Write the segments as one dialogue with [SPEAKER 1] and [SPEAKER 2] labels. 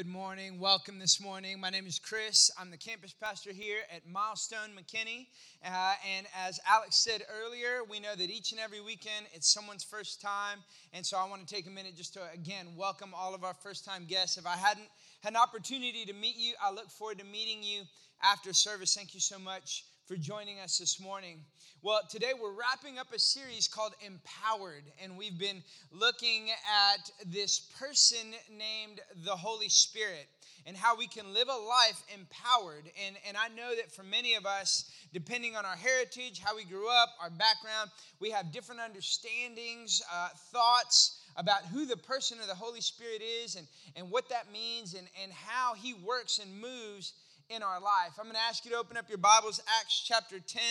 [SPEAKER 1] Good morning. Welcome this morning. My name is Chris. I'm the campus pastor here at Milestone McKinney. Uh, and as Alex said earlier, we know that each and every weekend it's someone's first time. And so I want to take a minute just to, again, welcome all of our first time guests. If I hadn't had an opportunity to meet you, I look forward to meeting you after service. Thank you so much for joining us this morning. Well, today we're wrapping up a series called Empowered, and we've been looking at this person named the Holy Spirit and how we can live a life empowered. And, and I know that for many of us, depending on our heritage, how we grew up, our background, we have different understandings, uh, thoughts about who the person of the Holy Spirit is and, and what that means and, and how he works and moves in our life. I'm going to ask you to open up your Bibles, Acts chapter 10.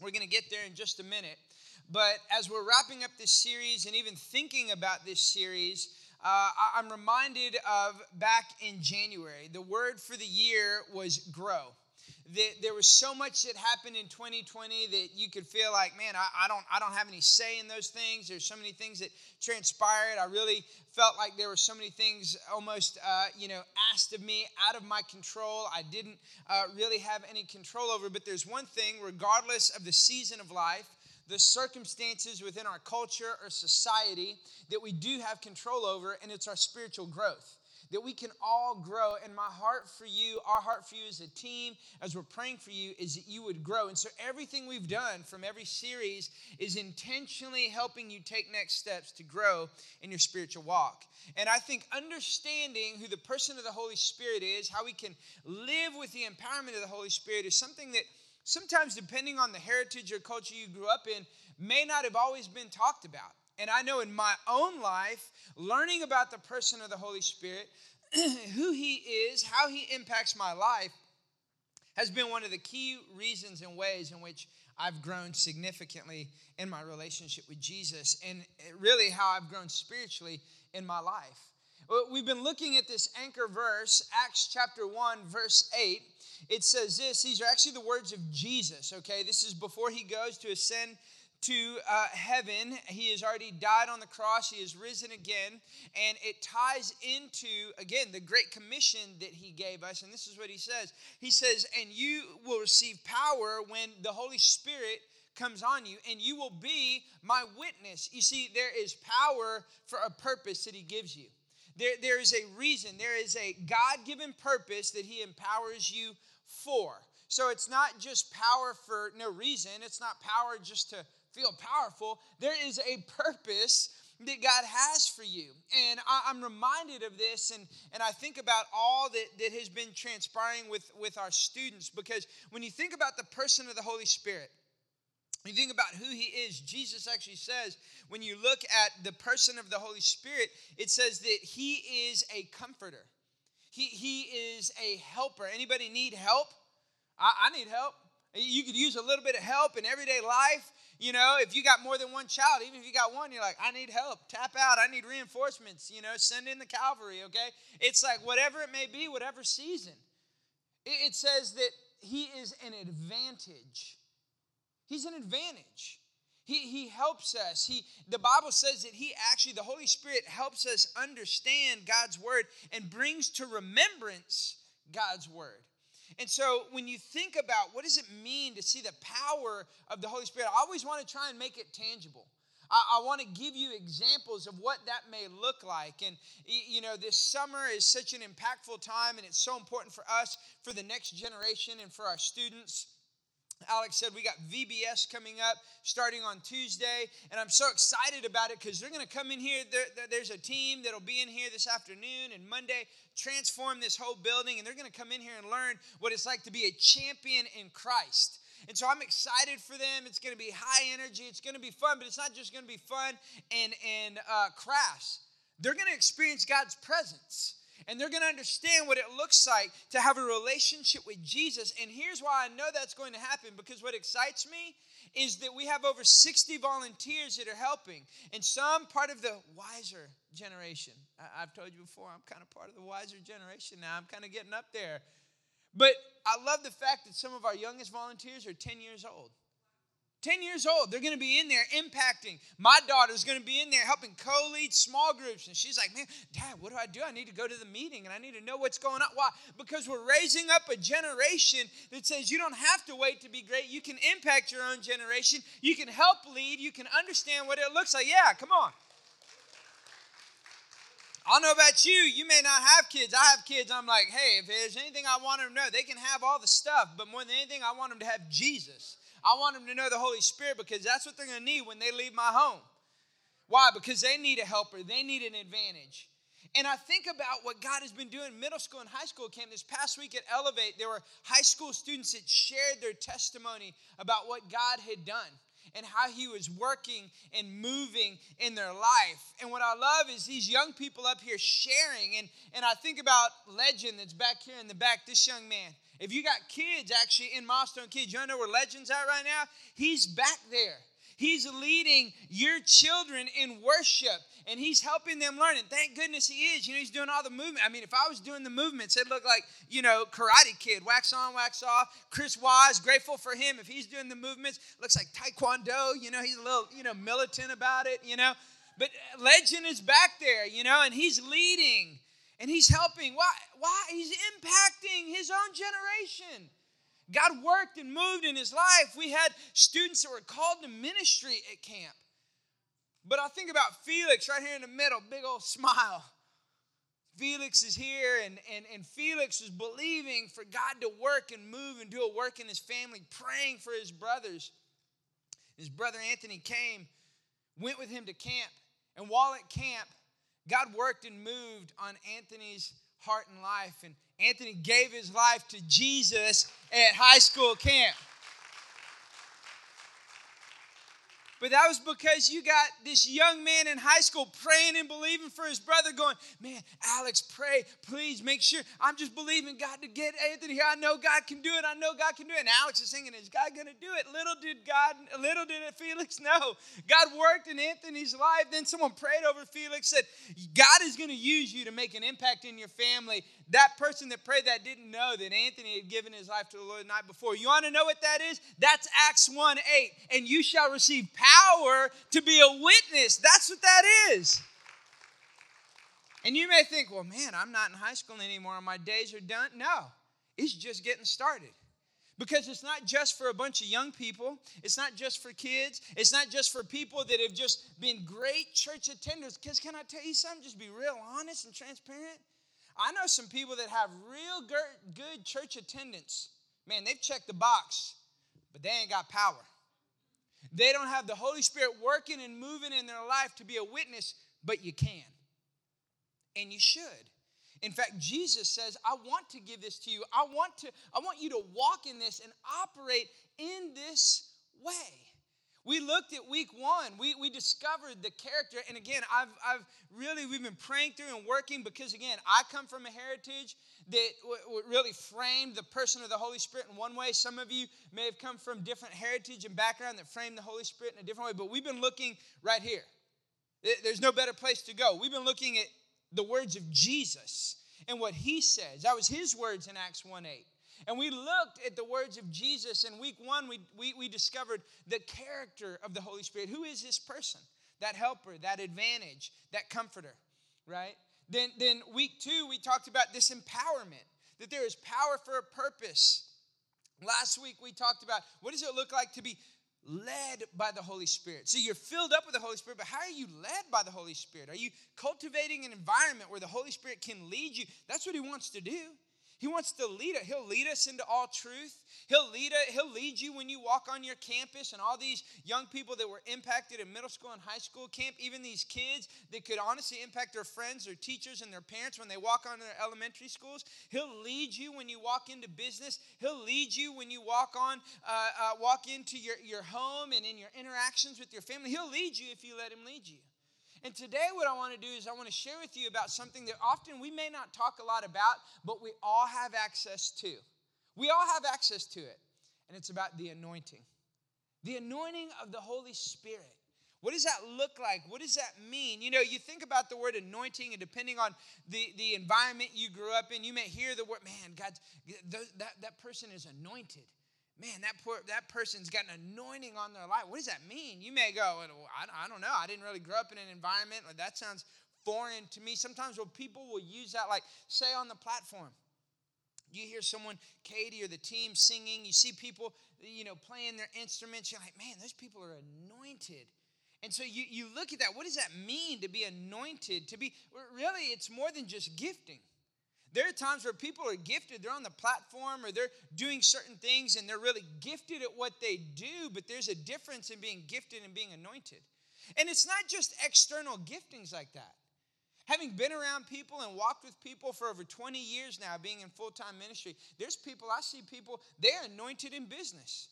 [SPEAKER 1] We're going to get there in just a minute. But as we're wrapping up this series and even thinking about this series, uh, I'm reminded of back in January. The word for the year was grow that there was so much that happened in 2020 that you could feel like, man, I, I, don't, I don't have any say in those things. There's so many things that transpired. I really felt like there were so many things almost, uh, you know, asked of me out of my control. I didn't uh, really have any control over. But there's one thing, regardless of the season of life, the circumstances within our culture or society that we do have control over, and it's our spiritual growth that we can all grow. And my heart for you, our heart for you as a team, as we're praying for you, is that you would grow. And so everything we've done from every series is intentionally helping you take next steps to grow in your spiritual walk. And I think understanding who the person of the Holy Spirit is, how we can live with the empowerment of the Holy Spirit, is something that sometimes, depending on the heritage or culture you grew up in, may not have always been talked about. And I know in my own life, learning about the person of the Holy Spirit, who He is, how He impacts my life, has been one of the key reasons and ways in which I've grown significantly in my relationship with Jesus and really how I've grown spiritually in my life. We've been looking at this anchor verse, Acts chapter 1, verse 8. It says this, these are actually the words of Jesus, okay? This is before he goes to ascend to uh, heaven. He has already died on the cross, he has risen again. And it ties into, again, the great commission that he gave us. And this is what he says He says, And you will receive power when the Holy Spirit comes on you, and you will be my witness. You see, there is power for a purpose that he gives you. There, there is a reason, there is a God given purpose that he empowers you for. So it's not just power for no reason. It's not power just to feel powerful, there is a purpose that God has for you. And I, am reminded of this, and, and I think about all that, that has been transpiring with, with our students, because when you think about the person of the Holy Spirit, you think about who he is, Jesus actually says, when you look at the person of the Holy Spirit, it says that he is a comforter. He, he is a helper. Anybody need help? I, I need help. You could use a little bit of help in everyday life. You know, if you got more than one child, even if you got one, you're like, I need help. Tap out. I need reinforcements. You know, send in the cavalry, okay? It's like whatever it may be, whatever season. It says that he is an advantage. He's an advantage. He, he helps us. He, the Bible says that he actually, the Holy Spirit helps us understand God's word and brings to remembrance God's word. And so when you think about what does it mean to see the power of the Holy Spirit, I always want to try and make it tangible. I, I want to give you examples of what that may look like. And, you know, this summer is such an impactful time, and it's so important for us, for the next generation, and for our students. Alex said we got VBS coming up starting on Tuesday, and I'm so excited about it because they're going to come in here. There, there's a team that'll be in here this afternoon and Monday, transform this whole building, and they're going to come in here and learn what it's like to be a champion in Christ. And so I'm excited for them. It's going to be high energy. It's going to be fun, but it's not just going to be fun and and uh, crass. They're going to experience God's presence and they're going to understand what it looks like to have a relationship with Jesus. And here's why I know that's going to happen because what excites me is that we have over 60 volunteers that are helping, and some part of the wiser generation. I- have told you before, I'm kind of part of the wiser generation now. I'm kind of getting up there. But I love the fact that some of our youngest volunteers are 10 years old. 10 years old. They're going to be in there impacting. My daughter's going to be in there helping co lead small groups. And she's like, man, Dad, what do I do? I need to go to the meeting and I need to know what's going on. Why? Because we're raising up a generation that says you don't have to wait to be great. You can impact your own generation. You can help lead. You can understand what it looks like. Yeah, come on. I don't know about you. You may not have kids. I have kids. I'm like, hey, if there's anything I want them to know, they can have all the stuff, but more than anything, I want them to have Jesus. I want them to know the Holy Spirit because that's what they're going to need when they leave my home. Why? Because they need a helper, they need an advantage. And I think about what God has been doing middle school and high school camp. This past week at Elevate, there were high school students that shared their testimony about what God had done and how he was working and moving in their life. And what I love is these young people up here sharing. And, and I think about Legend that's back here in the back, this young man. If you got kids actually in Milestone Kids, you know where Legend's at right now? He's back there. He's leading your children in worship and he's helping them learn. And thank goodness he is. You know, he's doing all the movement. I mean, if I was doing the movements, it'd look like, you know, Karate Kid, wax on, wax off. Chris Wise, grateful for him. If he's doing the movements, looks like Taekwondo. You know, he's a little, you know, militant about it, you know. But Legend is back there, you know, and he's leading and he's helping. Why? Why? He's impacting his own generation. God worked and moved in his life. We had students that were called to ministry at camp. But I think about Felix right here in the middle, big old smile. Felix is here, and, and, and Felix is believing for God to work and move and do a work in his family, praying for his brothers. His brother Anthony came, went with him to camp, and while at camp, God worked and moved on Anthony's heart and life. And Anthony gave his life to Jesus at high school camp. But that was because you got this young man in high school praying and believing for his brother, going, Man, Alex, pray, please make sure. I'm just believing God to get Anthony here. I know God can do it. I know God can do it. And Alex is thinking, Is God going to do it? Little did God, little did it Felix know. God worked in Anthony's life. Then someone prayed over Felix, said, God is going to use you to make an impact in your family. That person that prayed that didn't know that Anthony had given his life to the Lord the night before. You want to know what that is? That's Acts 1 8. And you shall receive power to be a witness. That's what that is. And you may think, well, man, I'm not in high school anymore. My days are done. No, it's just getting started. Because it's not just for a bunch of young people. It's not just for kids. It's not just for people that have just been great church attenders. Because can I tell you something? Just be real honest and transparent. I know some people that have real good church attendance. Man, they've checked the box, but they ain't got power. They don't have the Holy Spirit working and moving in their life to be a witness, but you can. And you should. In fact, Jesus says, I want to give this to you. I want to I want you to walk in this and operate in this way. We looked at week one. We, we discovered the character. And again, I've, I've really, we've been praying through and working because, again, I come from a heritage that w- really framed the person of the Holy Spirit in one way. Some of you may have come from different heritage and background that framed the Holy Spirit in a different way. But we've been looking right here. There's no better place to go. We've been looking at the words of Jesus and what he says. That was his words in Acts 1 8. And we looked at the words of Jesus. In week one, we, we, we discovered the character of the Holy Spirit. Who is this person? That helper, that advantage, that comforter, right? Then, then week two, we talked about this empowerment, that there is power for a purpose. Last week, we talked about what does it look like to be led by the Holy Spirit. So you're filled up with the Holy Spirit, but how are you led by the Holy Spirit? Are you cultivating an environment where the Holy Spirit can lead you? That's what He wants to do. He wants to lead us. He'll lead us into all truth. He'll lead he'll lead you when you walk on your campus and all these young people that were impacted in middle school and high school camp, even these kids that could honestly impact their friends, their teachers, and their parents when they walk on their elementary schools. He'll lead you when you walk into business. He'll lead you when you walk on, uh, uh, walk into your, your home and in your interactions with your family. He'll lead you if you let him lead you. And today, what I want to do is I want to share with you about something that often we may not talk a lot about, but we all have access to. We all have access to it. And it's about the anointing the anointing of the Holy Spirit. What does that look like? What does that mean? You know, you think about the word anointing, and depending on the, the environment you grew up in, you may hear the word, man, God, that, that person is anointed. Man, that poor, that person's got an anointing on their life. What does that mean? You may go, I, don't know. I didn't really grow up in an environment. Like, that sounds foreign to me. Sometimes when people will use that, like, say on the platform. You hear someone, Katie or the team singing, you see people, you know, playing their instruments. You're like, man, those people are anointed. And so you, you look at that. What does that mean to be anointed? To be, really, it's more than just gifting. There are times where people are gifted, they're on the platform or they're doing certain things and they're really gifted at what they do, but there's a difference in being gifted and being anointed. And it's not just external giftings like that. Having been around people and walked with people for over 20 years now, being in full time ministry, there's people, I see people, they're anointed in business.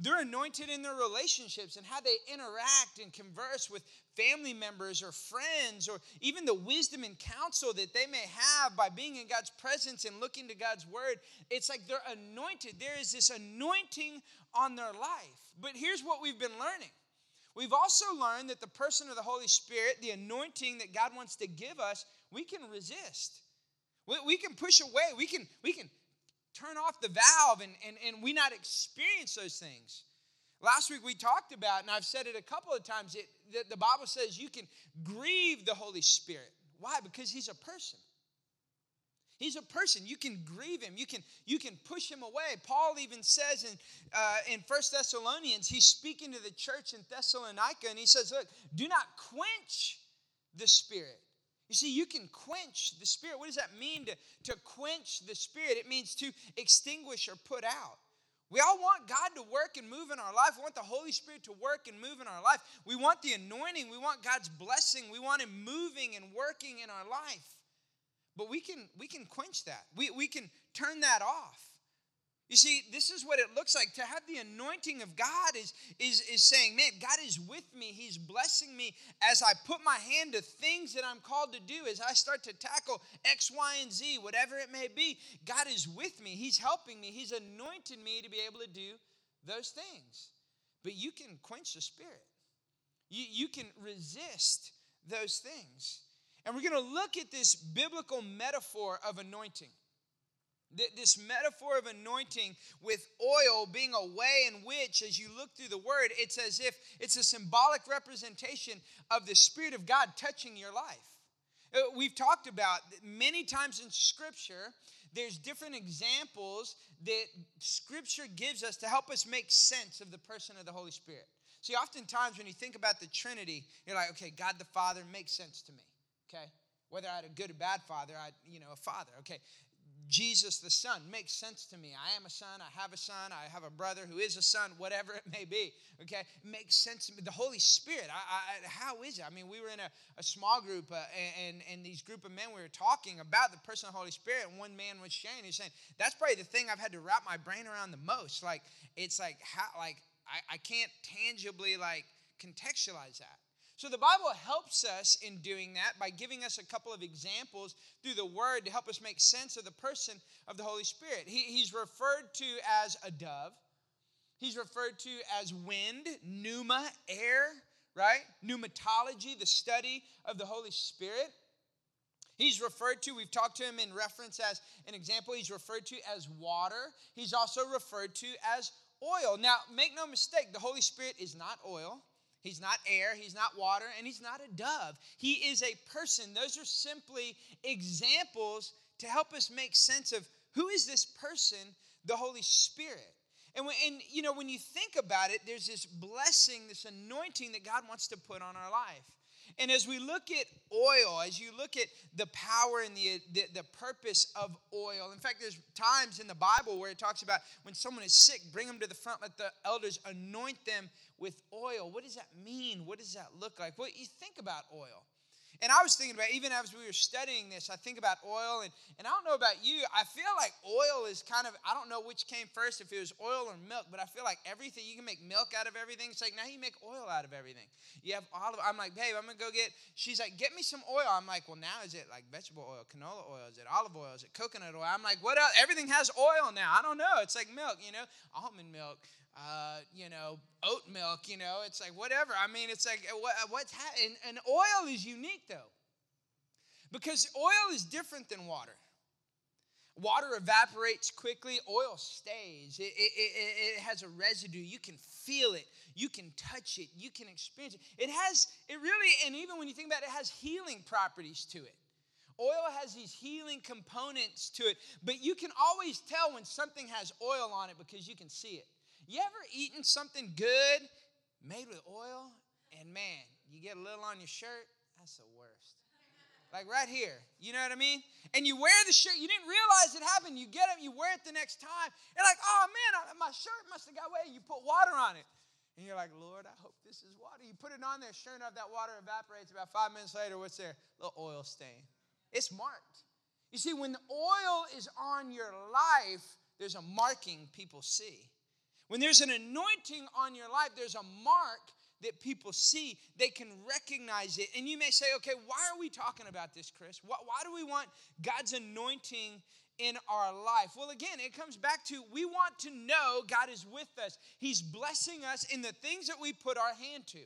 [SPEAKER 1] They're anointed in their relationships and how they interact and converse with family members or friends, or even the wisdom and counsel that they may have by being in God's presence and looking to God's word. It's like they're anointed. There is this anointing on their life. But here's what we've been learning we've also learned that the person of the Holy Spirit, the anointing that God wants to give us, we can resist. We, can push away. We can, we can turn off the valve and, and, and we not experience those things. Last week we talked about, and I've said it a couple of times, it, the, the Bible says you can grieve the Holy Spirit. Why? Because he's a person. He's a person. You can grieve him. You can you can push him away. Paul even says in uh, in First Thessalonians, he's speaking to the church in Thessalonica, and he says, "Look, do not quench the Spirit." You see, you can quench the Spirit. What does that mean to, to quench the Spirit? It means to extinguish or put out. We all want God to work and move in our life. We want the Holy Spirit to work and move in our life. We want the anointing. We want God's blessing. We want Him moving and working in our life. But we can, we can quench that, we, we can turn that off. You see, this is what it looks like. To have the anointing of God is, is, is saying, man, God is with me. He's blessing me as I put my hand to things that I'm called to do, as I start to tackle X, Y, and Z, whatever it may be. God is with me. He's helping me. He's anointed me to be able to do those things. But you can quench the spirit, you, you can resist those things. And we're going to look at this biblical metaphor of anointing. This metaphor of anointing with oil being a way in which, as you look through the word, it's as if it's a symbolic representation of the Spirit of God touching your life. Uh, we've talked about many times in Scripture, there's different examples that Scripture gives us to help us make sense of the person of the Holy Spirit. See, oftentimes when you think about the Trinity, you're like, okay, God the Father makes sense to me, okay? Whether I had a good or bad father, I, you know, a father. Okay, Jesus the Son makes sense to me. I am a son, I have a son, I have a brother who is a son, whatever it may be. Okay, it makes sense to me. The Holy Spirit, I, I, how is it? I mean, we were in a, a small group, uh, and, and these group of men, we were talking about the person of the Holy Spirit, and one man was sharing, he's saying, that's probably the thing I've had to wrap my brain around the most. Like, it's like, how, like, I, I can't tangibly, like, contextualize that. So the Bible helps us in doing that by giving us a couple of examples through the Word to help us make sense of the person of the Holy Spirit. He, he's referred to as a dove, he's referred to as wind, pneuma, air, right? Pneumatology, the study of the Holy Spirit. He's referred to, we've talked to him in reference as an example, he's referred to as water. He's also referred to as oil. Now, make no mistake, the Holy Spirit is not oil. He's not air, he's not water, and he's not a dove. He is a person. Those are simply examples to help us make sense of who is this person, the Holy Spirit. And, when, and you know, when you think about it, there's this blessing, this anointing that God wants to put on our life. And as we look at oil, as you look at the power and the, the, the, purpose of oil, in fact, there's times in the Bible where it talks about when someone is sick, bring them to the front, let the elders anoint them with oil. What does that mean? What does that look like? Well, you think about oil. And I was thinking about, even as we were studying this, I think about oil, and, and I don't know about you, I feel like oil is kind of, I don't know which came first, if it was oil or milk, but I feel like everything, you can make milk out of everything. It's like now you make oil out of everything. You have olive, I'm like, babe, I'm gonna go get, she's like, get me some oil. I'm like, well, now is it like vegetable oil, canola oil, is it olive oil, is it coconut oil? I'm like, what else? Everything has oil now. I don't know. It's like milk, you know, almond milk, uh, you know, oat milk, you know, it's like whatever. I mean, it's like what, what's happening. And, and oil is unique though, because oil is different than water. Water evaporates quickly, oil stays. It, it, it, it, has a residue. You can feel it, you can touch it, you can experience it. It has, it really, and even when you think about it, it has healing properties to it. Oil has these healing components to it, but you can always tell when something has oil on it because you can see it. You ever eaten something good made with oil? And man, you get a little on your shirt, that's the worst. Like right here, you know what I mean? And you wear the shirt, you didn't realize it happened. You get it, you wear it the next time. You're like, oh man, my shirt must have got wet. You put water on it. And you're like, Lord, I hope this is water. You put it on there, sure enough, that water evaporates. About five minutes later, what's there? A little oil stain. It's marked. You see, when the oil is on your life, there's a marking people see. When there's an anointing on your life, there's a mark that people see. They can recognize it. And you may say, okay, why are we talking about this, Chris? Why, do we want God's anointing in our life? Well, again, it comes back to we want to know God is with us, He's blessing us in the things that we put our hand to.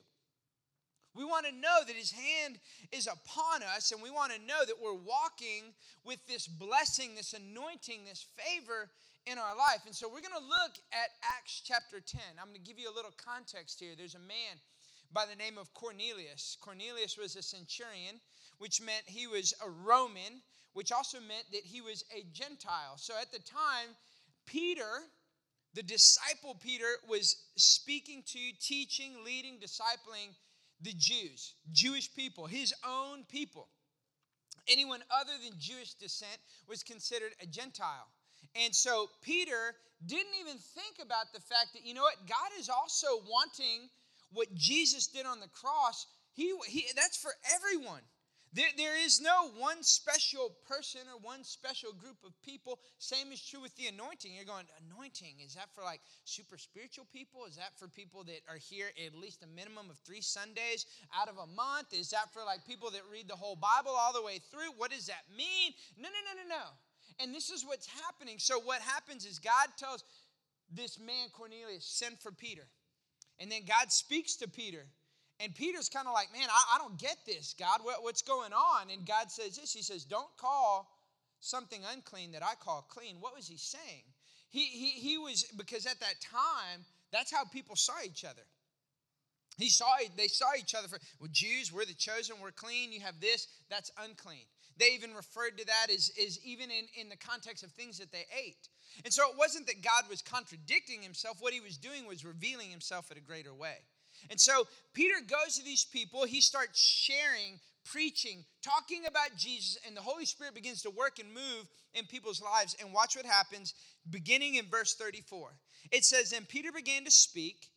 [SPEAKER 1] We want to know that His hand is upon us, and we want to know that we're walking with this blessing, this anointing, this favor in our life. And so we're going to look at Acts chapter 10. I'm going to give you a little context here. There's a man by the name of Cornelius. Cornelius was a centurion, which meant he was a Roman, which also meant that he was a Gentile. So at the time, Peter, the disciple Peter, was speaking to, teaching, leading, discipling the Jews, Jewish people, his own people. Anyone other than Jewish descent was considered a Gentile. And so Peter didn't even think about the fact that, you know what, God is also wanting what Jesus did on the cross. He, he, that's for everyone. There, there is no one special person or one special group of people. Same is true with the anointing. You're going, anointing, is that for like super spiritual people? Is that for people that are here at least a minimum of three Sundays out of a month? Is that for like people that read the whole Bible all the way through? What does that mean? No, no, no, no, no. And this is what's happening. So, what happens is God tells this man, Cornelius, send for Peter. And then God speaks to Peter. And Peter's kind of like, man, I, I, don't get this, God. What, what's going on? And God says this He says, don't call something unclean that I call clean. What was he saying? He, he, he was, because at that time, that's how people saw each other. He saw, they saw each other for, well, Jews, we're the chosen, we're clean. You have this, that's unclean. They even referred to that as, as even in, in the context of things that they ate. And so it wasn't that God was contradicting himself. What he was doing was revealing himself in a greater way. And so Peter goes to these people, he starts sharing, preaching, talking about Jesus, and the Holy Spirit begins to work and move in people's lives. And watch what happens beginning in verse 34. It says, Then Peter began to speak.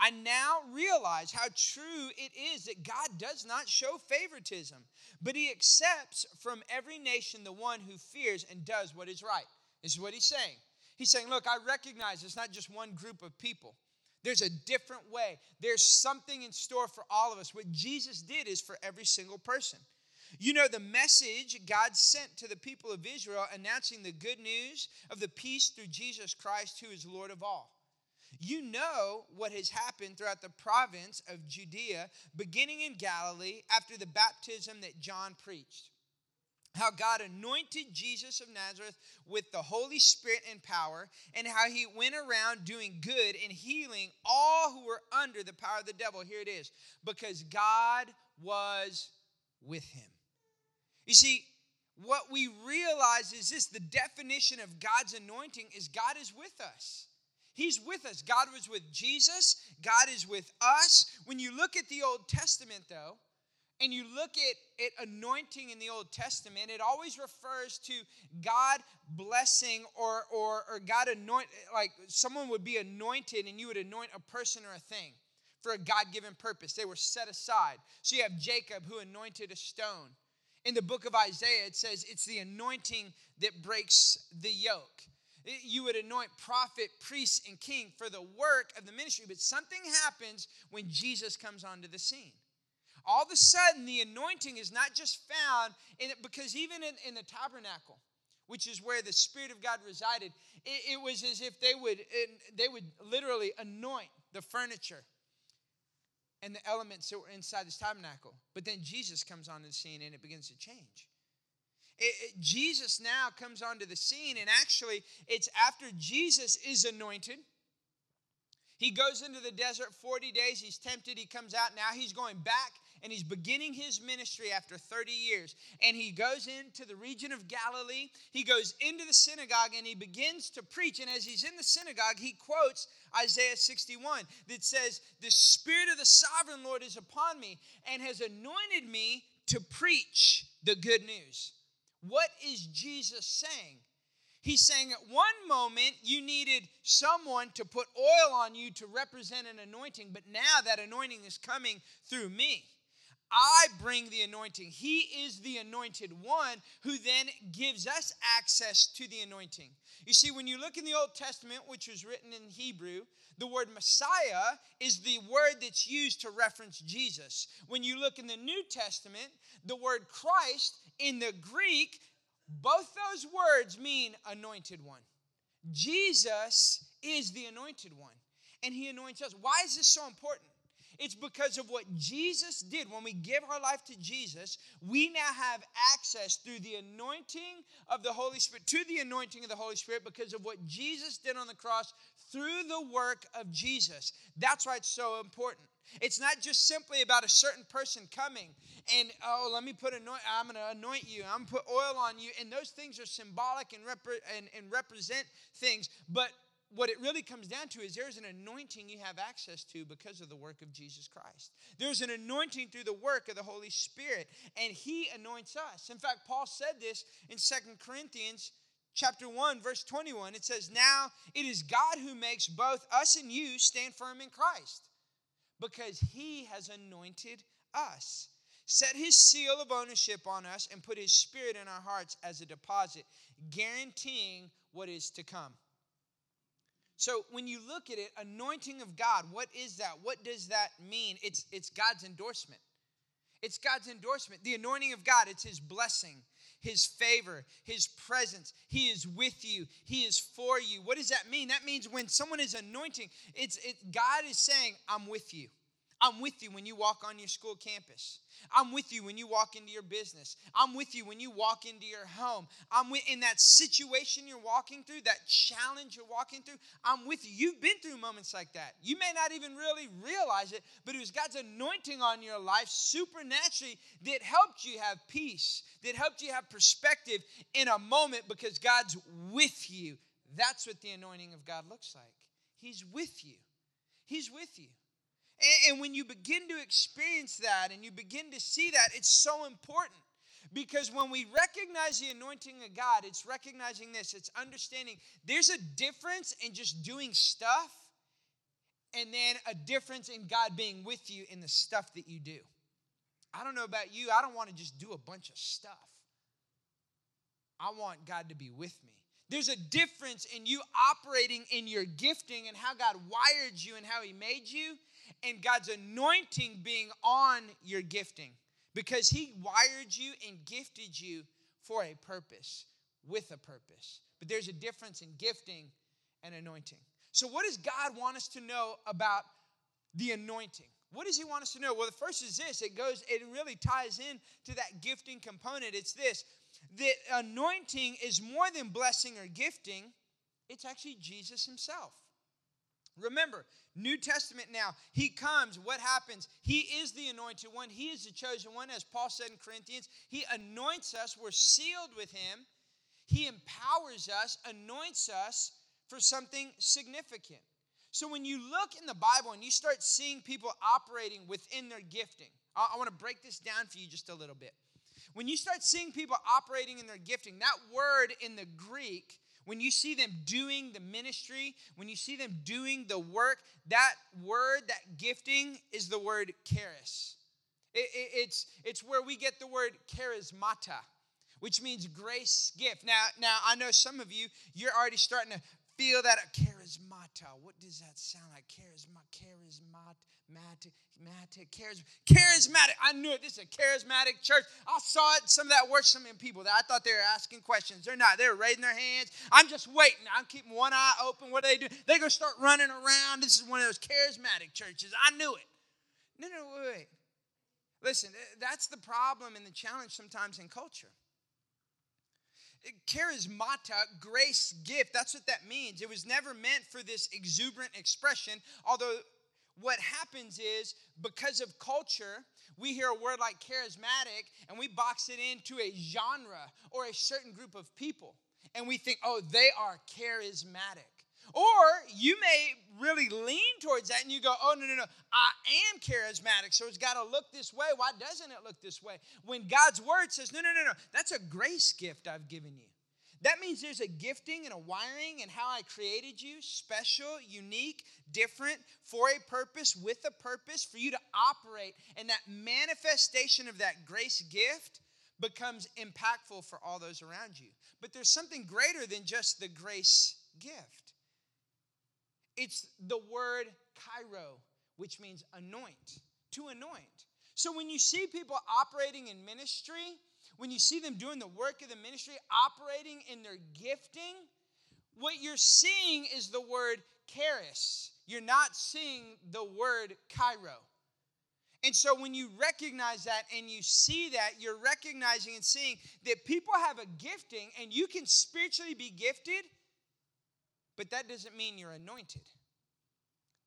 [SPEAKER 1] I now realize how true it is that God does not show favoritism, but he accepts from every nation the one who fears and does what is right. This is what he's saying. He's saying, Look, I recognize it's not just one group of people. There's a different way. There's something in store for all of us. What Jesus did is for every single person. You know, the message God sent to the people of Israel announcing the good news of the peace through Jesus Christ, who is Lord of all. You know what has happened throughout the province of Judea, beginning in Galilee after the baptism that John preached. How God anointed Jesus of Nazareth with the Holy Spirit and power, and how he went around doing good and healing all who were under the power of the devil. Here it is because God was with him. You see, what we realize is this the definition of God's anointing is God is with us. He's with us. God was with Jesus, God is with us. When you look at the Old Testament, though, and you look at, at anointing in the Old Testament, it always refers to God blessing or, or, or God anoint, like someone would be anointed and you would anoint a person or a thing for a God given purpose. They were set aside. So you have Jacob who anointed a stone. In the book of Isaiah, it says it's the anointing that breaks the yoke you would anoint prophet, priest, and king for the work of the ministry. But something happens when Jesus comes onto the scene. All of a sudden, the anointing is not just found in it, because even in, in the tabernacle, which is where the Spirit of God resided, it, it was as if they would, they would literally anoint the furniture and the elements that were inside this tabernacle. But then Jesus comes onto the scene and it begins to change. It, it, Jesus now comes onto the scene, and actually, it's after Jesus is anointed. He goes into the desert 40 days. He's tempted. He comes out. Now he's going back and he's beginning his ministry after 30 years. And he goes into the region of Galilee. He goes into the synagogue and he begins to preach. And as he's in the synagogue, he quotes Isaiah 61 that says, The Spirit of the sovereign Lord is upon me and has anointed me to preach the good news. What is Jesus saying? He's saying at one moment you needed someone to put oil on you to represent an anointing, but now that anointing is coming through me. I bring the anointing. He is the anointed one who then gives us access to the anointing. You see, when you look in the Old Testament, which was written in Hebrew, the word Messiah is the word that's used to reference Jesus. When you look in the New Testament, the word Christ in the Greek, both those words mean anointed one. Jesus is the anointed one, and he anoints us. Why is this so important? It's because of what Jesus did. When we give our life to Jesus, we now have access through the anointing of the Holy Spirit, to the anointing of the Holy Spirit, because of what Jesus did on the cross through the work of Jesus. That's why it's so important. It's not just simply about a certain person coming and oh, let me put anoint. I'm going to anoint you. I'm going to put oil on you, and those things are symbolic and, repre- and, and represent things. But what it really comes down to is there's an anointing you have access to because of the work of Jesus Christ. There's an anointing through the work of the Holy Spirit, and He anoints us. In fact, Paul said this in Second Corinthians chapter 1 verse 21 it says now it is god who makes both us and you stand firm in christ because he has anointed us set his seal of ownership on us and put his spirit in our hearts as a deposit guaranteeing what is to come so when you look at it, anointing of God, what is that? What does that mean? It's, it's God's endorsement. It's God's endorsement. The anointing of God, it's His blessing, His favor, His presence. He is with you, He is for you. What does that mean? That means when someone is anointing, it's it, God is saying, I'm with you. I'm with you when you walk on your school campus. I'm with you when you walk into your business. I'm with you when you walk into your home. I'm with, in that situation you're walking through, that challenge you're walking through. I'm with you. You've been through moments like that. You may not even really realize it, but it was God's anointing on your life supernaturally that helped you have peace, that helped you have perspective in a moment because God's with you. That's what the anointing of God looks like. He's with you. He's with you. And, when you begin to experience that and you begin to see that, it's so important. Because when we recognize the anointing of God, it's recognizing this, it's understanding there's a difference in just doing stuff and then a difference in God being with you in the stuff that you do. I don't know about you, I don't want to just do a bunch of stuff. I want God to be with me. There's a difference in you operating in your gifting and how God wired you and how He made you, and God's anointing being on your gifting because He wired you and gifted you for a purpose, with a purpose. But there's a difference in gifting and anointing. So, what does God want us to know about the anointing? What does He want us to know? Well, the first is this it goes, it really ties in to that gifting component. It's this The anointing is more than blessing or gifting, it's actually Jesus Himself. Remember, New Testament now, he comes. What happens? He is the anointed one. He is the chosen one, as Paul said in Corinthians. He anoints us. We're sealed with him. He empowers us, anoints us for something significant. So when you look in the Bible and you start seeing people operating within their gifting, I, I want to break this down for you just a little bit. When you start seeing people operating in their gifting, that word in the Greek when you see them doing the ministry, when you see them doing the work, that word, that gifting is the word charis. It, it, it's, it's where we get the word charismata, which means grace gift. Now, now I know some of you, you're already starting to feel that uh, charismata. What does that sound like? Charisma, charismatic, charismatic, charismatic. I knew it. This is a charismatic church. I saw it. Some of that worship, some people that I thought they were asking questions. They're not. They're raising their hands. I'm just waiting. I'm keeping one eye open. What are they do? They're gonna start running around. This is one of those charismatic churches. I knew it. No, no, wait, wait. Listen, that's the problem and the challenge sometimes in culture. Charismata, grace gift. That's what that means. It was never meant for this exuberant expression, although what happens is because of culture, we hear a word like charismatic and we box it into a genre or a certain group of people. And we think, oh, they are charismatic. Or you may really lean towards that and you go, oh, no, no, no, I am charismatic, so it's got to look this way. Why doesn't it look this way? When God's word says, no, no, no, no, that's a grace gift I've given you. That means there's a gifting and a wiring and how I created you, special, unique, different, for a purpose, with a purpose, for you to operate. And that manifestation of that grace gift becomes impactful for all those around you. But there's something greater than just the grace gift. It's the word kairo, which means anoint, to anoint. So when you see people operating in ministry, when you see them doing the work of the ministry, operating in their gifting, what you're seeing is the word charis. You're not seeing the word kairo. And so when you recognize that and you see that, you're recognizing and seeing that people have a gifting and you can spiritually be gifted, but that doesn't mean you're anointed.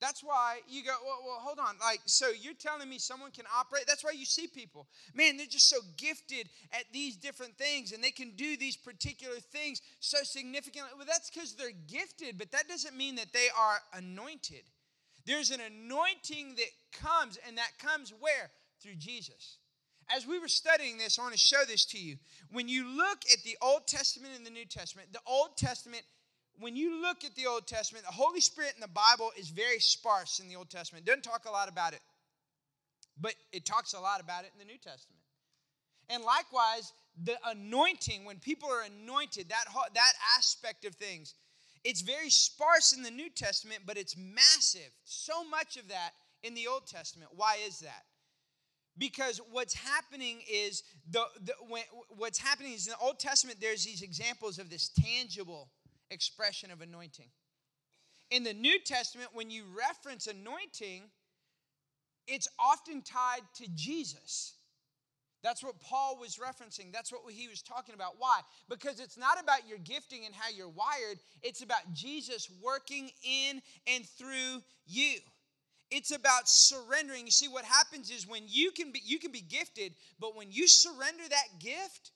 [SPEAKER 1] That's why you go, well, well, hold on. Like, so you're telling me someone can operate? That's why you see people. Man, they're just so gifted at these different things and they can do these particular things so significantly. Well, that's because they're gifted, but that doesn't mean that they are anointed. There's an anointing that comes, and that comes where? Through Jesus. As we were studying this, I want to show this to you. When you look at the Old Testament and the New Testament, the Old Testament when you look at the Old Testament, the Holy Spirit in the Bible is very sparse in the Old Testament. It doesn't talk a lot about it, but it talks a lot about it in the New Testament. And likewise, the anointing, when people are anointed, that, that aspect of things, it's very sparse in the New Testament, but it's massive. So much of that in the Old Testament. Why is that? Because what's happening is the, the when, what's happening is in the Old Testament, there's these examples of this tangible expression of anointing. In the New Testament, when you reference anointing, it's often tied to Jesus. That's what Paul was referencing. That's what he was talking about. Why? Because it's not about your gifting and how you're wired, it's about Jesus working in and through you. It's about surrendering. You see what happens is when you can be you can be gifted, but when you surrender that gift,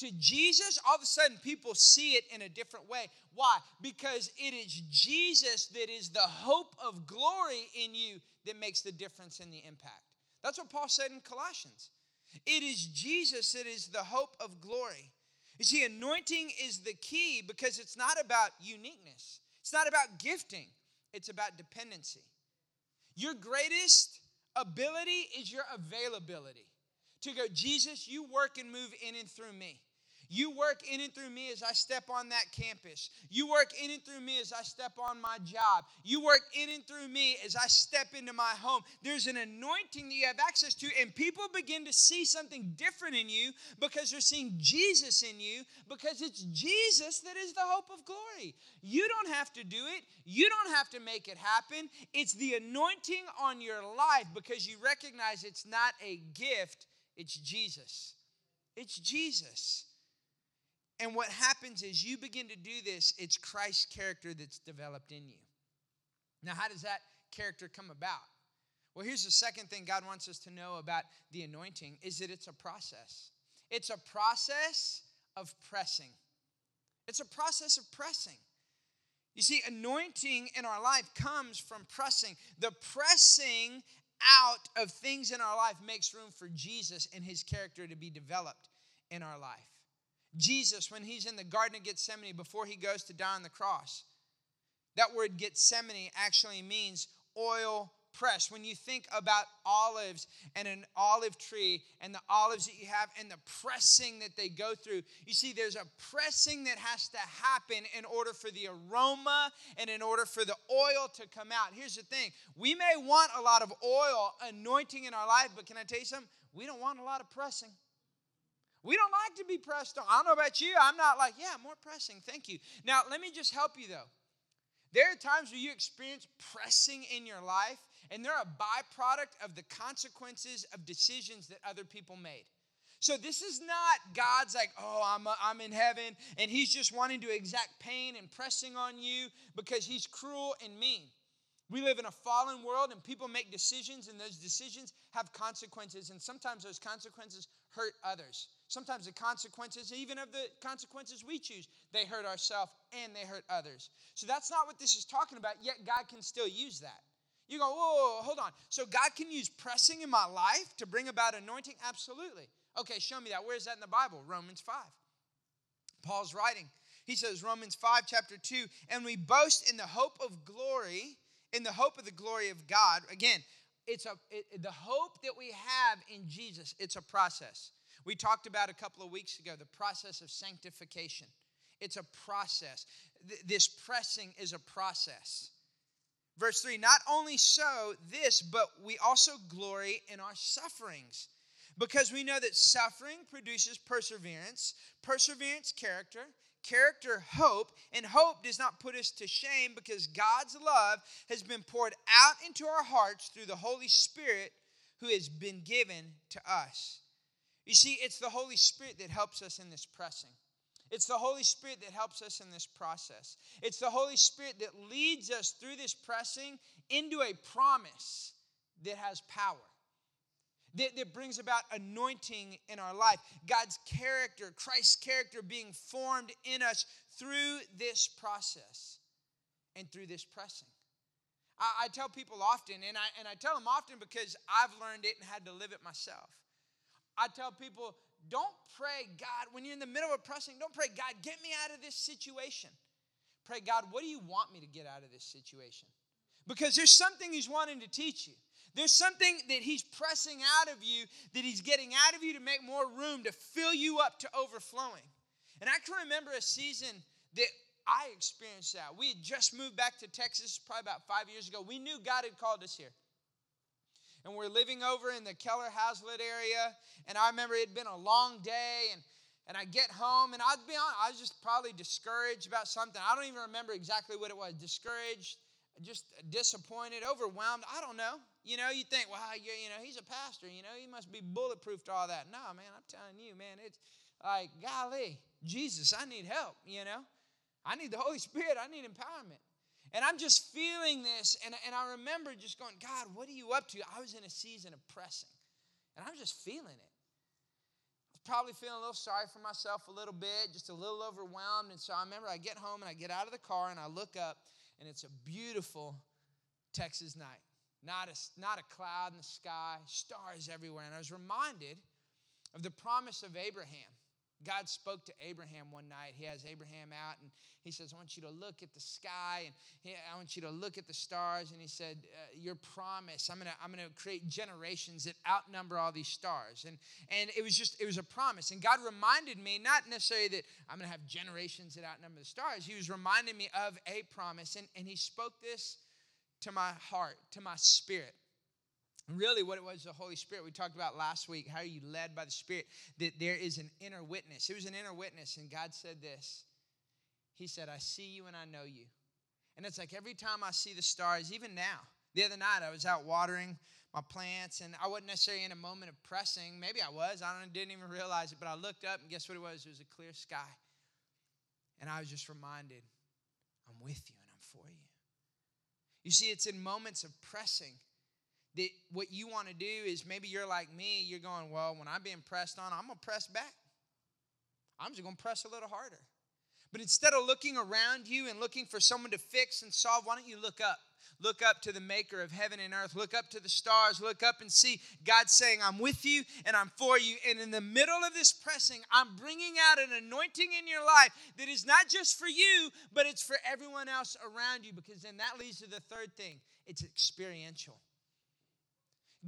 [SPEAKER 1] to Jesus, all of a sudden people see it in a different way. Why? Because it is Jesus that is the hope of glory in you that makes the difference in the impact. That's what Paul said in Colossians. It is Jesus that is the hope of glory. You see, anointing is the key because it's not about uniqueness, it's not about gifting, it's about dependency. Your greatest ability is your availability to go, Jesus, you work and move in and through me. You work in and through me as I step on that campus. You work in and through me as I step on my job. You work in and through me as I step into my home. There's an anointing that you have access to, and people begin to see something different in you because they're seeing Jesus in you because it's Jesus that is the hope of glory. You don't have to do it, you don't have to make it happen. It's the anointing on your life because you recognize it's not a gift, it's Jesus. It's Jesus. And what happens is you begin to do this, it's Christ's character that's developed in you. Now, how does that character come about? Well, here's the second thing God wants us to know about the anointing is that it's a process. It's a process of pressing. It's a process of pressing. You see, anointing in our life comes from pressing. The pressing out of things in our life makes room for Jesus and his character to be developed in our life. Jesus, when he's in the Garden of Gethsemane before he goes to die on the cross, that word Gethsemane actually means oil press. When you think about olives and an olive tree and the olives that you have and the pressing that they go through, you see, there's a pressing that has to happen in order for the aroma and in order for the oil to come out. Here's the thing we may want a lot of oil anointing in our life, but can I tell you something? We don't want a lot of pressing. We don't like to be pressed on. I don't know about you. I'm not like, yeah, more pressing. Thank you. Now, let me just help you though. There are times where you experience pressing in your life, and they're a byproduct of the consequences of decisions that other people made. So this is not God's like, oh, I'm, uh, I'm in heaven, and He's just wanting to exact pain and pressing on you because He's cruel and mean. We live in a fallen world, and people make decisions, and those decisions have consequences, and sometimes those consequences hurt others. Sometimes the consequences, even of the consequences we choose, they hurt ourselves and they hurt others. So that's not what this is talking about, yet God can still use that. You go, whoa, whoa, whoa, hold on. So God can use pressing in my life to bring about anointing? Absolutely. Okay, show me that. Where is that in the Bible? Romans 5. Paul's writing. He says, Romans 5, chapter 2, and we boast in the hope of glory, in the hope of the glory of God. Again, it's a it, the hope that we have in Jesus, it's a process. We talked about a couple of weeks ago the process of sanctification. It's a process. Th- this pressing is a process. Verse 3 Not only so, this, but we also glory in our sufferings, because we know that suffering produces perseverance, perseverance, character, character, hope, and hope does not put us to shame because God's love has been poured out into our hearts through the Holy Spirit who has been given to us. You see, it's the Holy Spirit that helps us in this pressing. It's the Holy Spirit that helps us in this process. It's the Holy Spirit that leads us through this pressing into a promise that has power, that, that brings about anointing in our life. God's character, Christ's character being formed in us through this process and through this pressing. I, I tell people often, and I, and I tell them often because I've learned it and had to live it myself. I tell people, don't pray, God, when you're in the middle of pressing, don't pray, God, get me out of this situation. Pray, God, what do you want me to get out of this situation? Because there's something He's wanting to teach you. There's something that He's pressing out of you, that He's getting out of you to make more room, to fill you up to overflowing. And I can remember a season that I experienced that. We had just moved back to Texas probably about five years ago. We knew God had called us here and we're living over in the Keller Haslet area. And I remember it had been a long day, and, and I get home, and I'd be honest, I was just probably discouraged about something. I don't even remember exactly what it was discouraged, just disappointed, overwhelmed. I don't know. You know, you think, well, you, you know, he's a pastor, you know, he must be bulletproof to all that. No, man, I'm telling you, man, it's like, golly, Jesus, I need help, you know. I need the Holy Spirit, I need empowerment. And I'm just feeling this, and, and I remember just going, God, what are you up to? I was in a season of pressing, and I'm just feeling it. Probably feeling a little sorry for myself a little bit, just a little overwhelmed. And so I remember I get home and I get out of the car and I look up, and it's a beautiful Texas night. Not a, not a cloud in the sky, stars everywhere. And I was reminded of the promise of Abraham. God spoke to Abraham one night. He has Abraham out and he says, I want you to look at the sky and he, I want you to look at the stars. And he said, uh, Your promise, I'm going to I'm gonna create generations that outnumber all these stars. And, and it was just, it was a promise. And God reminded me, not necessarily that I'm going to have generations that outnumber the stars, He was reminding me of a promise. And, and He spoke this to my heart, to my spirit. Really what it was the holy spirit we talked about last week how you led by the spirit that there is an inner witness. It was an inner witness and god said this. He said i see you and i know you. And it's like every time i see the stars even now the other night i was out watering my plants and i wasn't necessarily in a moment of pressing. Maybe i was i didn't even realize it but i looked up and guess what it was? It was a clear sky. And i was just reminded i'm with you and i'm for you you see it's in moments of pressing that what you want to do is maybe you're like me, you're going, well, when I'm being pressed on, I'm going to press back. I'm just going to press a little harder. But instead of looking around you and looking for someone to fix and solve, why don't you look up? Look up to the maker of heaven and earth. Look up to the stars. Look up and see God saying, I'm with you and I'm for you. And in the middle of this pressing, I'm bringing out an anointing in your life that is not just for you, but it's for everyone else around you. Because then that leads to the third thing it's experiential.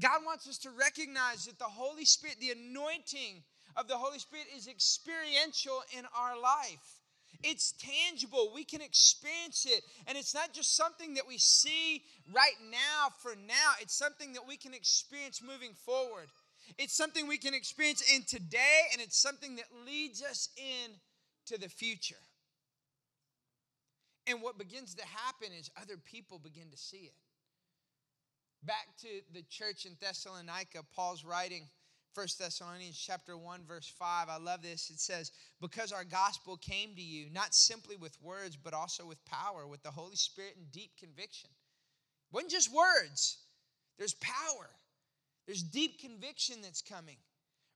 [SPEAKER 1] God wants us to recognize that the Holy Spirit, the anointing of the Holy Spirit, is experiential in our life. It's tangible. We can experience it. And it's not just something that we see right now for now, it's something that we can experience moving forward. It's something we can experience in today, and it's something that leads us in to the future. And what begins to happen is other people begin to see it. Back to the church in Thessalonica, Paul's writing 1 Thessalonians chapter 1 verse 5. I love this. It says, "Because our gospel came to you not simply with words, but also with power, with the Holy Spirit and deep conviction." It wasn't just words. There's power. There's deep conviction that's coming.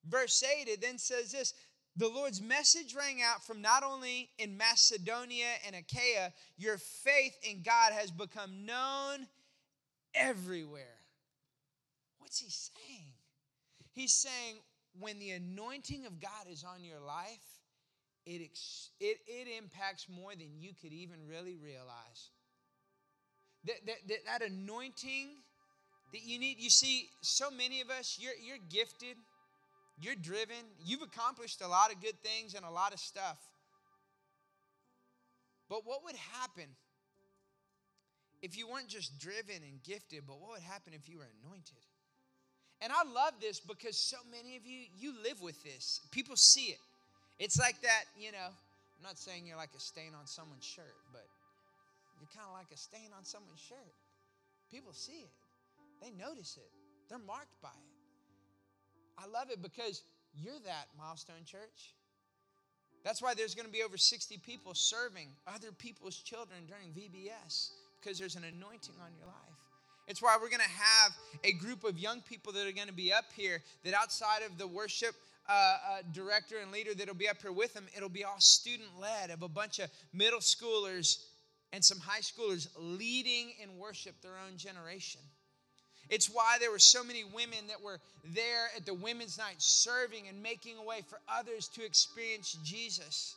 [SPEAKER 1] Verse 8 it then says this, the Lord's message rang out from not only in Macedonia and Achaia, your faith in God has become known everywhere. What's he saying? He's saying when the anointing of God is on your life, it, it, it impacts more than you could even really realize. That, that, that, that anointing that you need, you see, so many of us, you're, you're gifted, you're driven, you've accomplished a lot of good things and a lot of stuff. But what would happen if you weren't just driven and gifted, but what would happen if you were anointed? And I love this because so many of you, you live with this. People see it. It's like that, you know, I'm not saying you're like a stain on someone's shirt, but you're kind of like a stain on someone's shirt. People see it, they notice it, they're marked by it. I love it because you're that milestone church. That's why there's going to be over 60 people serving other people's children during VBS because there's an anointing on your life. It's why we're going to have a group of young people that are going to be up here that outside of the worship uh, uh, director and leader that'll be up here with them, it'll be all student led of a bunch of middle schoolers and some high schoolers leading in worship their own generation. It's why there were so many women that were there at the women's night serving and making a way for others to experience Jesus.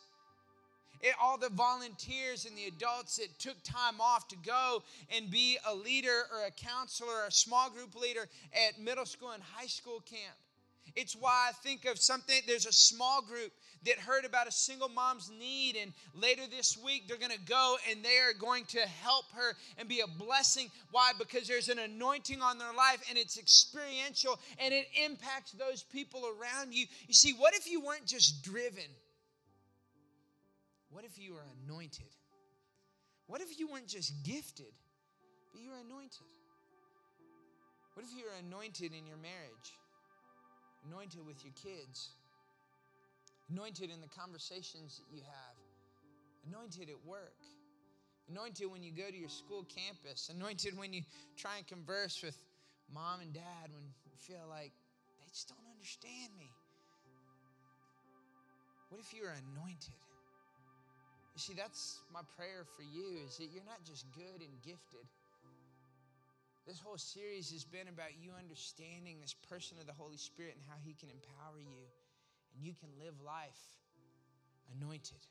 [SPEAKER 1] It, all the volunteers and the adults that took time off to go and be a leader or a counselor or a small group leader at middle school and high school camp. It's why I think of something, there's a small group that heard about a single mom's need, and later this week they're going to go and they are going to help her and be a blessing. Why? Because there's an anointing on their life and it's experiential and it impacts those people around you. You see, what if you weren't just driven? What if you were anointed? What if you weren't just gifted, but you were anointed? What if you were anointed in your marriage? Anointed with your kids? Anointed in the conversations that you have? Anointed at work? Anointed when you go to your school campus? Anointed when you try and converse with mom and dad when you feel like they just don't understand me? What if you were anointed? You see, that's my prayer for you is that you're not just good and gifted. This whole series has been about you understanding this person of the Holy Spirit and how he can empower you and you can live life anointed.